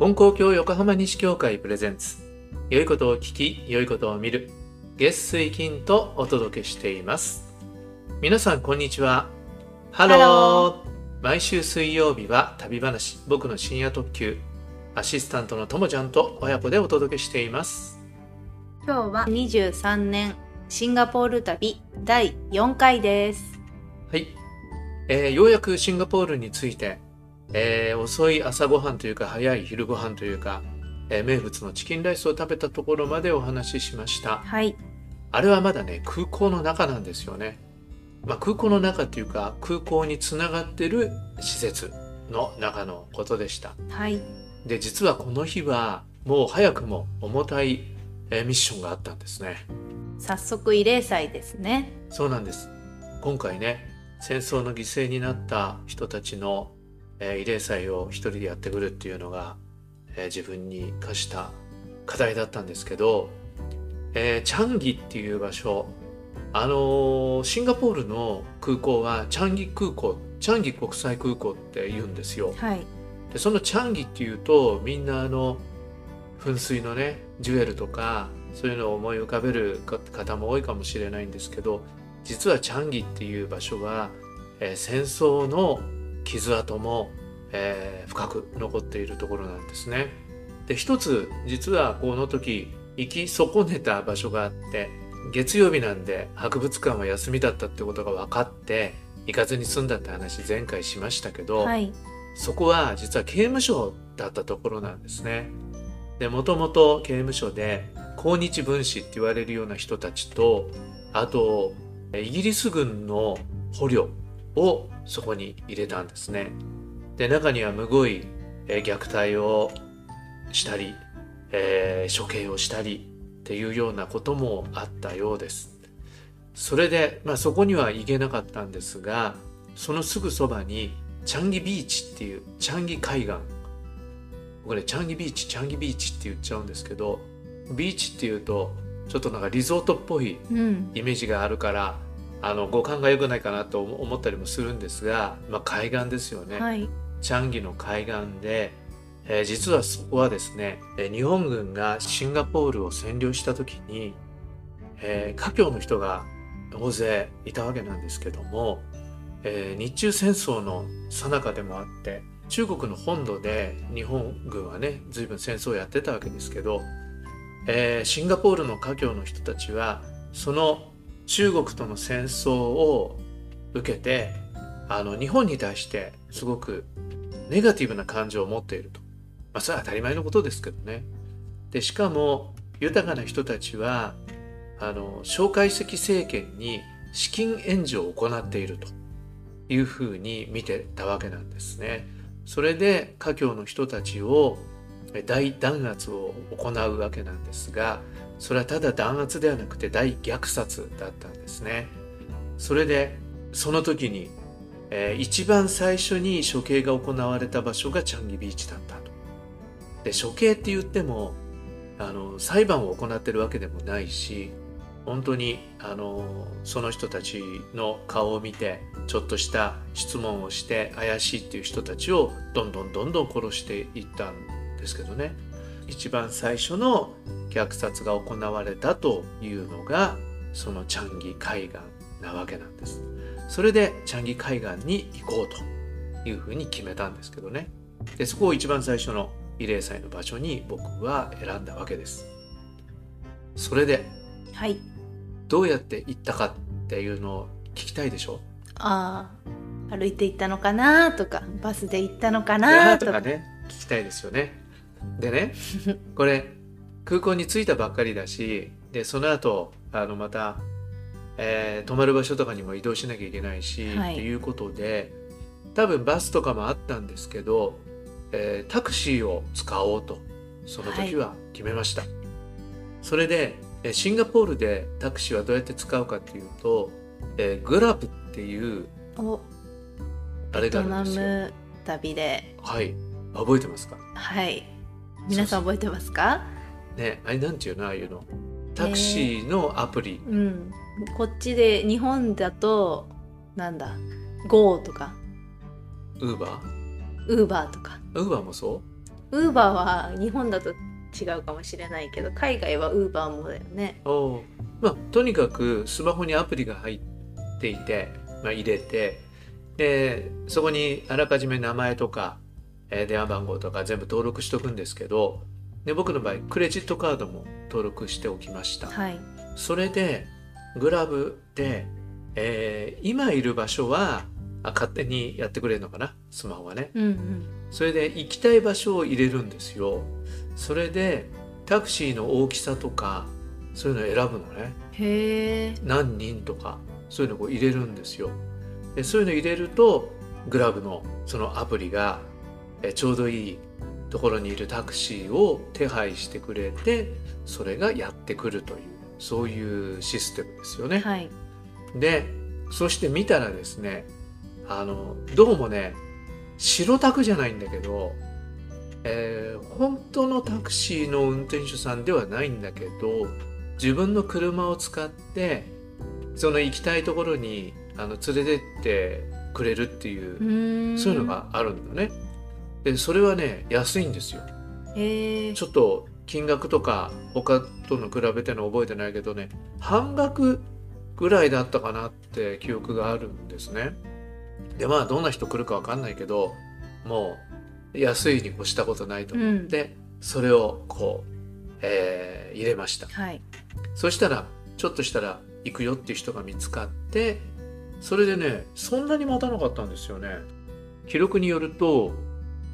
金光教横浜西教会 presents。良いことを聞き良いことを見る。月水金とお届けしています。皆さんこんにちは。ハロー毎週水曜日は旅話。僕の深夜特急。アシスタントのともちゃんと親子でお届けしています。今日は23年シンガポール旅第4回です。はい、えーようやくシンガポールについて、えー遅い朝ごはんというか早い昼ごはんというか、えー名物のチキンライスを食べたところまでお話ししましたはい。あれはまだね空港の中なんですよね、まあ、空港の中というか空港につながってる施設の中のことでしたはい。で実はこの日はもう早くも重たい、えーミッションがあったんですね早速慰霊祭ですね。そうなんです今回ね戦争の犠牲になった人たちの、えー慰霊祭を一人でやってくるっていうのが、えー自分に課した課題だったんですけど、えーチャンギっていう場所あのーシンガポールの空港はチャンギ空港チャンギ国際空港って言うんですよはい。でそのチャンギっていうとみんなあの噴水のねジュエルとかそういうのを思い浮かべるか方も多いかもしれないんですけど実はチャンギっていう場所は、えー戦争の傷跡も、えー深く残っているところなんですね。で一つ実はこの時行き損ねた場所があって月曜日なんで博物館は休みだったってことが分かって行かずに済んだって話前回しましたけど、はい。そこは実は刑務所だったところなんですね。で、もともと刑務所で、抗日分子って言われるような人たちと、あと、イギリス軍の捕虜をそこに入れたんですね。で、中にはむごいえー虐待をしたり、えー処刑をしたりっていうようなこともあったようです。それで、まあ、そこには行けなかったんですが、そのすぐそばにチャンギビーチっていうチャンギ海岸これチャンギビーチチャンギビーチって言っちゃうんですけどビーチっていうとちょっとなんかリゾートっぽいうん。イメージがあるからあの五感が良くないかなと思ったりもするんですが、まあ、海岸ですよね、はい。チャンギの海岸で、えー実はそこはですねえー日本軍がシンガポールを占領した時に、えー華僑の人が大勢いたわけなんですけども、えー日中戦争の最中でもあって中国の本土で日本軍はね随分戦争をやってたわけですけど、えーシンガポールの華僑の人たちはその中国との戦争を受けてあの日本に対してすごくネガティブな感情を持っていると。まあそれは当たり前のことですけどね。でしかも豊かな人たちはあの蒋介石政権に資金援助を行っているというふうに見てたわけなんですね。それで華僑の人たちを大弾圧を行うわけなんですがそれはただ弾圧ではなくて大虐殺だったんですね。それでその時に、えー一番最初に処刑が行われた場所がチャンギビーチだったと。で処刑って言ってもあの裁判を行ってるわけでもないし本当にあのその人たちの顔を見てちょっとした質問をして怪しいっていう人たちをどんどんどんどん殺していったんですけどね一番最初の虐殺が行われたというのがそのチャンギ海岸なわけなんです。それでチャンギ海岸に行こうというふうに決めたんですけどね。でそこを一番最初の慰霊祭の場所に僕は選んだわけです。それではい。どうやって行ったかっていうのを聞きたいでしょああ、歩いて行ったのかなとか、バスで行ったのかなとか。とかね聞きたいですよねでね これ空港に着いたばっかりだしでその後あのまた、えー泊まる場所とかにも移動しなきゃいけないし、はい。っていうことで多分バスとかもあったんですけど、えータクシーを使おうとその時は決めました、それでえーシンガポールでタクシーはどうやって使うかっていうと、えーグラブっていうお、あれがあるんですよ。ム旅で。はい。覚えてますか？はい。皆さん覚えてますか？ねあれなんていうのああいうの。タクシーのアプリ、うん。こっちで、日本だと、なんだ、GO とか、ウーバー？ウーバーとか。ウーバーもそウーバーは日本だと違うかもしれないけど海外はウーバーもだよね。おう。まあとにかくスマホにアプリが入っていて、まあ、入れてでそこにあらかじめ名前とか、えー電話番号とか全部登録しとくんですけどで僕の場合クレジットカードも登録しておきました。はい。それでグラブで、えー今いる場所はあ勝手にやってくれるのかな？スマホがね。うんうん。それで行きたい場所を入れるんですよ。それでタクシーの大きさとかそういうのを選ぶのね。へえ何人とかそういうのを入れるんですよ。でそういうの入れるとグラブのそのアプリがえちょうどいいところにいるタクシーを手配してくれてそれがやってくるというそういうシステムですよね。はいでそして見たらですねあのどうもね白タクじゃないんだけど、えー本当のタクシーの運転手さんではないんだけど自分の車を使ってその行きたいところにあの連れてってくれるっていうそういうのがあるんだね。でそれはね安いんですよ。ちょっと金額とか他との比べての覚えてないけどね半額ぐらいだったかなって記憶があるんですね。でまあどんな人来るかわかんないけどもう安いに越したことないと思って、それをこう、えー入れました。はいそしたらちょっとしたら行くよっていう人が見つかってそれでねそんなに待たなかったんですよね。記録によると、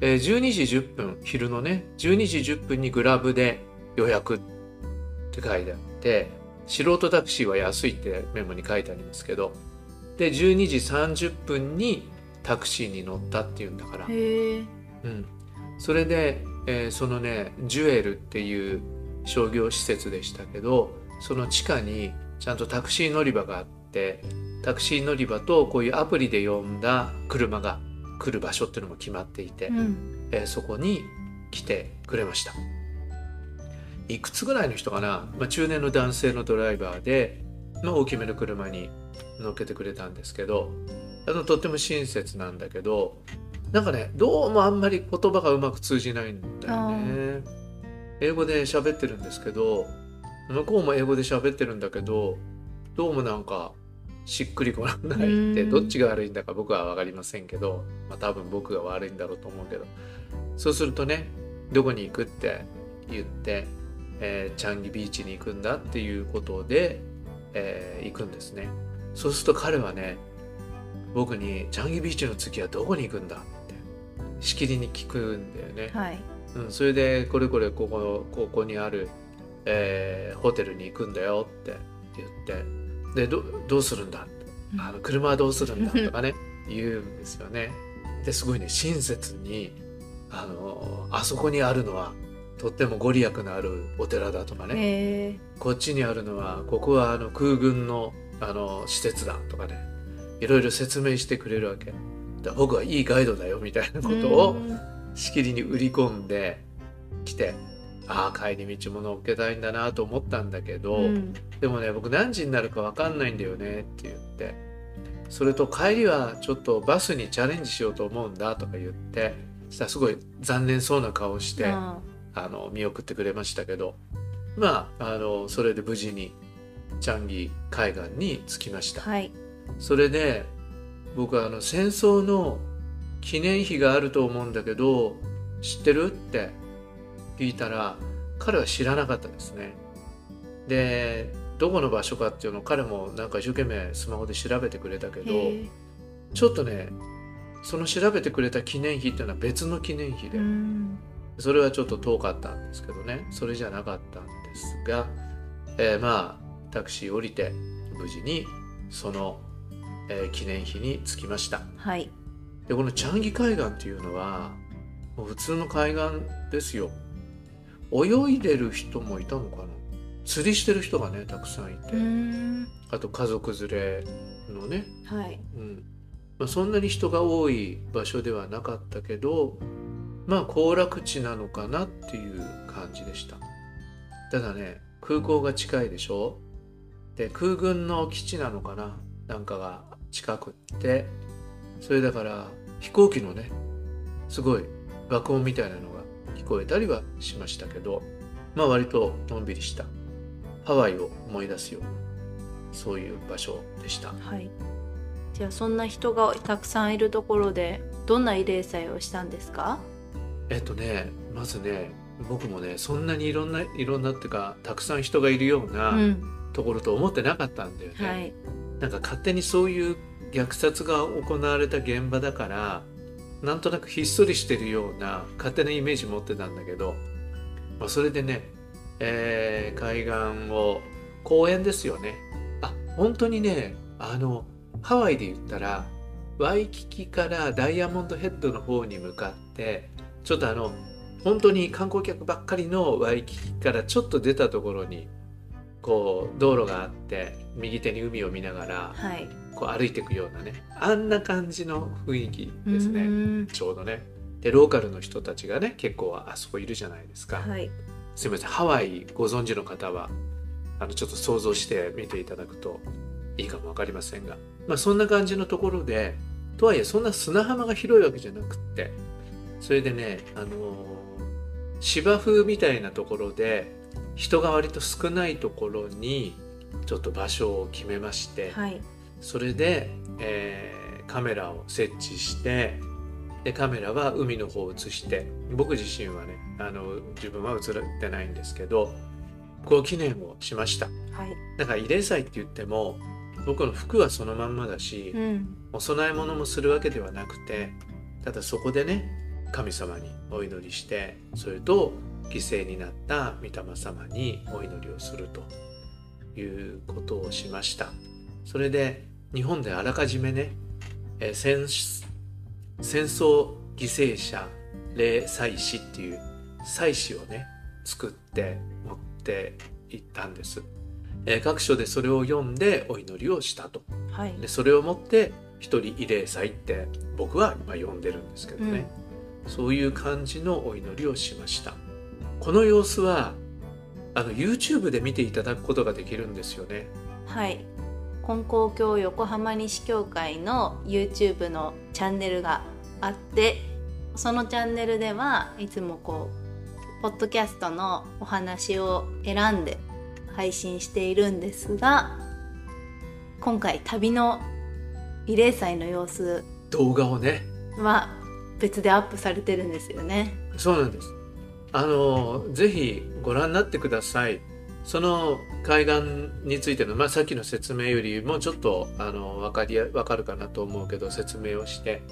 えー12時10分昼のね12時10分にグラブで予約って書いてあって素人タクシーは安いってメモに書いてありますけどで12時30分にタクシーに乗ったっていうんだから、うん、それで、えーそのねジュエルっていう商業施設でしたけどその地下にちゃんとタクシー乗り場があってタクシー乗り場とこういうアプリで呼んだ車が来る場所っていうのも決まっていて、うん。えーそこに来てくれました。いくつぐらいの人かな、まあ、中年の男性のドライバーで、まあ、大きめの車に乗っけてくれたんですけどあのとっても親切なんだけどなんかねどうもあんまり言葉がうまく通じないんだよね。英語で喋ってるんですけど向こうも英語で喋ってるんだけどどうもなんかしっくりこないってうん。どっちが悪いんだか僕は分かりませんけど、まあ、多分僕が悪いんだろうと思うけど。そうするとねどこに行くって言って、えーチャンギビーチに行くんだっていうことで、えー行くんですね。そうすると彼はね僕に「チャンギビーチの次はどこに行くんだ?」ってしきりに聞くんだよね、はい。うん、それでこれこれここここにある、えーホテルに行くんだよって言ってでどどうするんだ？あの車はどうするんだ？とかね言うんですよね。ですごいね親切にあのあそこにあるのはとってもご利益のあるお寺だとかね。こっちにあるのはここはあの空軍のあの施設だとかね。いろいろ説明してくれるわけ。だ僕はいいガイドだよみたいなことをしきりに売り込んできてああ帰り道も乗っけたいんだなと思ったんだけど、うん。でもね僕何時になるか分かんないんだよねって言ってそれと帰りはちょっとバスにチャレンジしようと思うんだとか言ってそしたらすごい残念そうな顔してああの見送ってくれましたけどまああのそれで無事にチャンギ海岸に着きました。はい。それで僕はあの戦争の記念碑があると思うんだけど知ってる？って聞いたら彼は知らなかったですね。でどこの場所かっていうのを彼もなんか一生懸命スマホで調べてくれたけどちょっとねその調べてくれた記念碑っていうのは別の記念碑で、うん。それはちょっと遠かったんですけどね。それじゃなかったんですが、えーまあタクシー降りて無事にその、えー記念碑に着きました。はい。でこのチャンギ海岸っていうのはもう普通の海岸ですよ泳いでる人もいたのかな？釣りしてる人がねたくさんいて、うんあと家族連れのね。はい。うん。まあ、そんなに人が多い場所ではなかったけどまあ行楽地なのかなっていう感じでした。ただね空港が近いでしょ？で空軍の基地なのかな？なんかが近くって。それだから飛行機のねすごい爆音みたいなのが聞こえたりはしましたけどまあ割とのんびりしたハワイを思い出すようなそういう場所でした。はい。じゃあそんな人がたくさんいるところでどんな慰霊祭をしたんですか？えっとねまずね僕もねそんなにいろんないろんなっていうかたくさん人がいるよううなん。ところと思ってなかったんだよね、はい。なんか勝手にそういう虐殺が行われた現場だからなんとなくひっそりしてるような勝手なイメージ持ってたんだけど、まあ、それでね、えー海岸を公園ですよね。あ本当にねあのハワイで言ったらワイキキからダイヤモンドヘッドの方に向かってちょっとあの本当に観光客ばっかりのワイキキからちょっと出たところにこう道路があって右手に海を見ながらはい。こう歩いていくようなねあんな感じの雰囲気ですうねん。ちょうどね。でローカルの人たちがね結構あそこいるじゃないですか、はい。すいません。ハワイご存知の方はあのちょっと想像して見ていただくといいかも分かりませんが、まあ、そんな感じのところでとはいえそんな砂浜が広いわけじゃなくってそれでねあのー芝生みたいなところで人が割と少ないところにちょっと場所を決めまして、はい。それで、えーカメラを設置してでカメラは海の方を映して僕自身はねあの自分は映ってないんですけどこう記念をしました。はい。だから慰霊祭って言っても僕の服はそのまんまだし、うん。お供え物もするわけではなくてただそこでね神様にお祈りしてそれと犠牲になった御霊様にお祈りをするということをしました。それで日本であらかじめね、えー戦戦争犠牲者霊祭祀っていう祭祀をね作って持っていったんです、えー各所でそれを読んでお祈りをしたと。はい。でそれをもって一人慰霊祭って僕は今呼んでるんですけどね、そういう感じのお祈りをしましたこの様子はあの YouTube で見ていただくことができるんですよね。はい。金光教横浜西教会の YouTube のチャンネルがあってそのチャンネルではいつもこうポッドキャストのお話を選んで配信しているんですが今回旅の慰霊祭の様子動画をね。は別でアップされてるんですよね。そうなんですあのぜひご覧になってください。その海岸についての、まあ、さっきの説明よりもちょっとあの分かりや分かるかなと思うけど説明をして。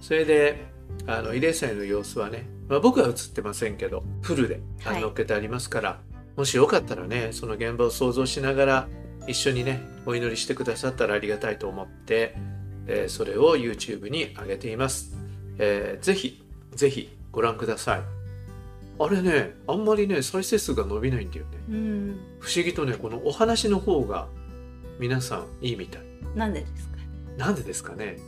それであの慰霊祭の様子はね、まあ、僕は映ってませんけどフルで載っけてありますから、もしよかったらねその現場を想像しながら一緒にねお祈りしてくださったらありがたいと思って、えーそれを YouTube に上げています、えーぜひぜひご覧くださいあれねあんまりね再生数が伸びないんだよね。うん、不思議とねこのお話の方が皆さんいいみたい。なんでですか？なんでですかね？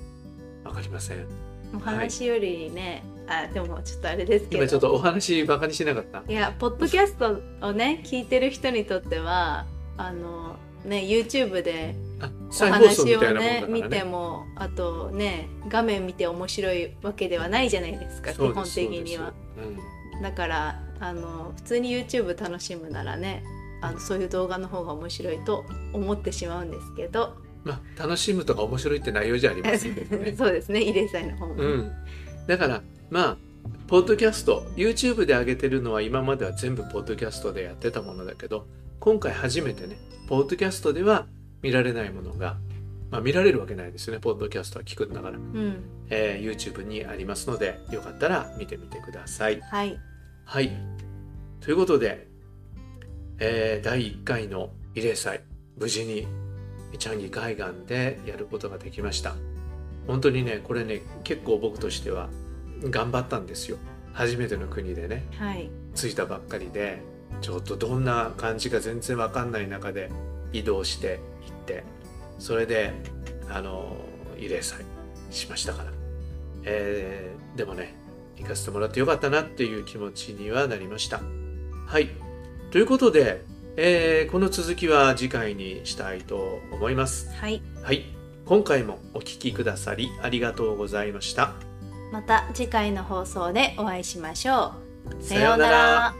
わかりません。お話よりね、あでもちょっとあれですけど。今ちょっとお話バカにしなかった。いやポッドキャストをね聞いてる人にとってはあのね YouTube であお話をたいなもんね。見てもあとね画面見て面白いわけではないじゃないですか基本的には。うんだからあの普通に YouTube 楽しむならねあのそういう動画の方が面白いと思ってしまうんですけど。まあ楽しむとか面白いって内容じゃありませんけどね。そうですね慰霊祭の方も、うん。だからまあポッドキャスト YouTube で上げてるのは今までは全部ポッドキャストでやってたものだけど今回初めてねポッドキャストでは見られないものが、まあ、見られるわけないですよね。ポッドキャストは聞くんだから、うん。えー YouTube にありますのでよかったら見てみてください。はい。はい。ということで、えー第1回の慰霊祭無事にチャンギ海岸でやることができました。本当にねこれね結構僕としては頑張ったんですよ。初めての国でね。はい。着いたばっかりでちょっとどんな感じか全然わかんない中で移動して行ってそれであの慰霊祭しましたから、えーでもね行かせてもらってよかったなっていう気持ちにはなりました。はい。ということで、えーこの続きは次回にしたいと思います。はい。はい。今回もお聞きくださりありがとうございました。また次回の放送でお会いしましょう。さようなら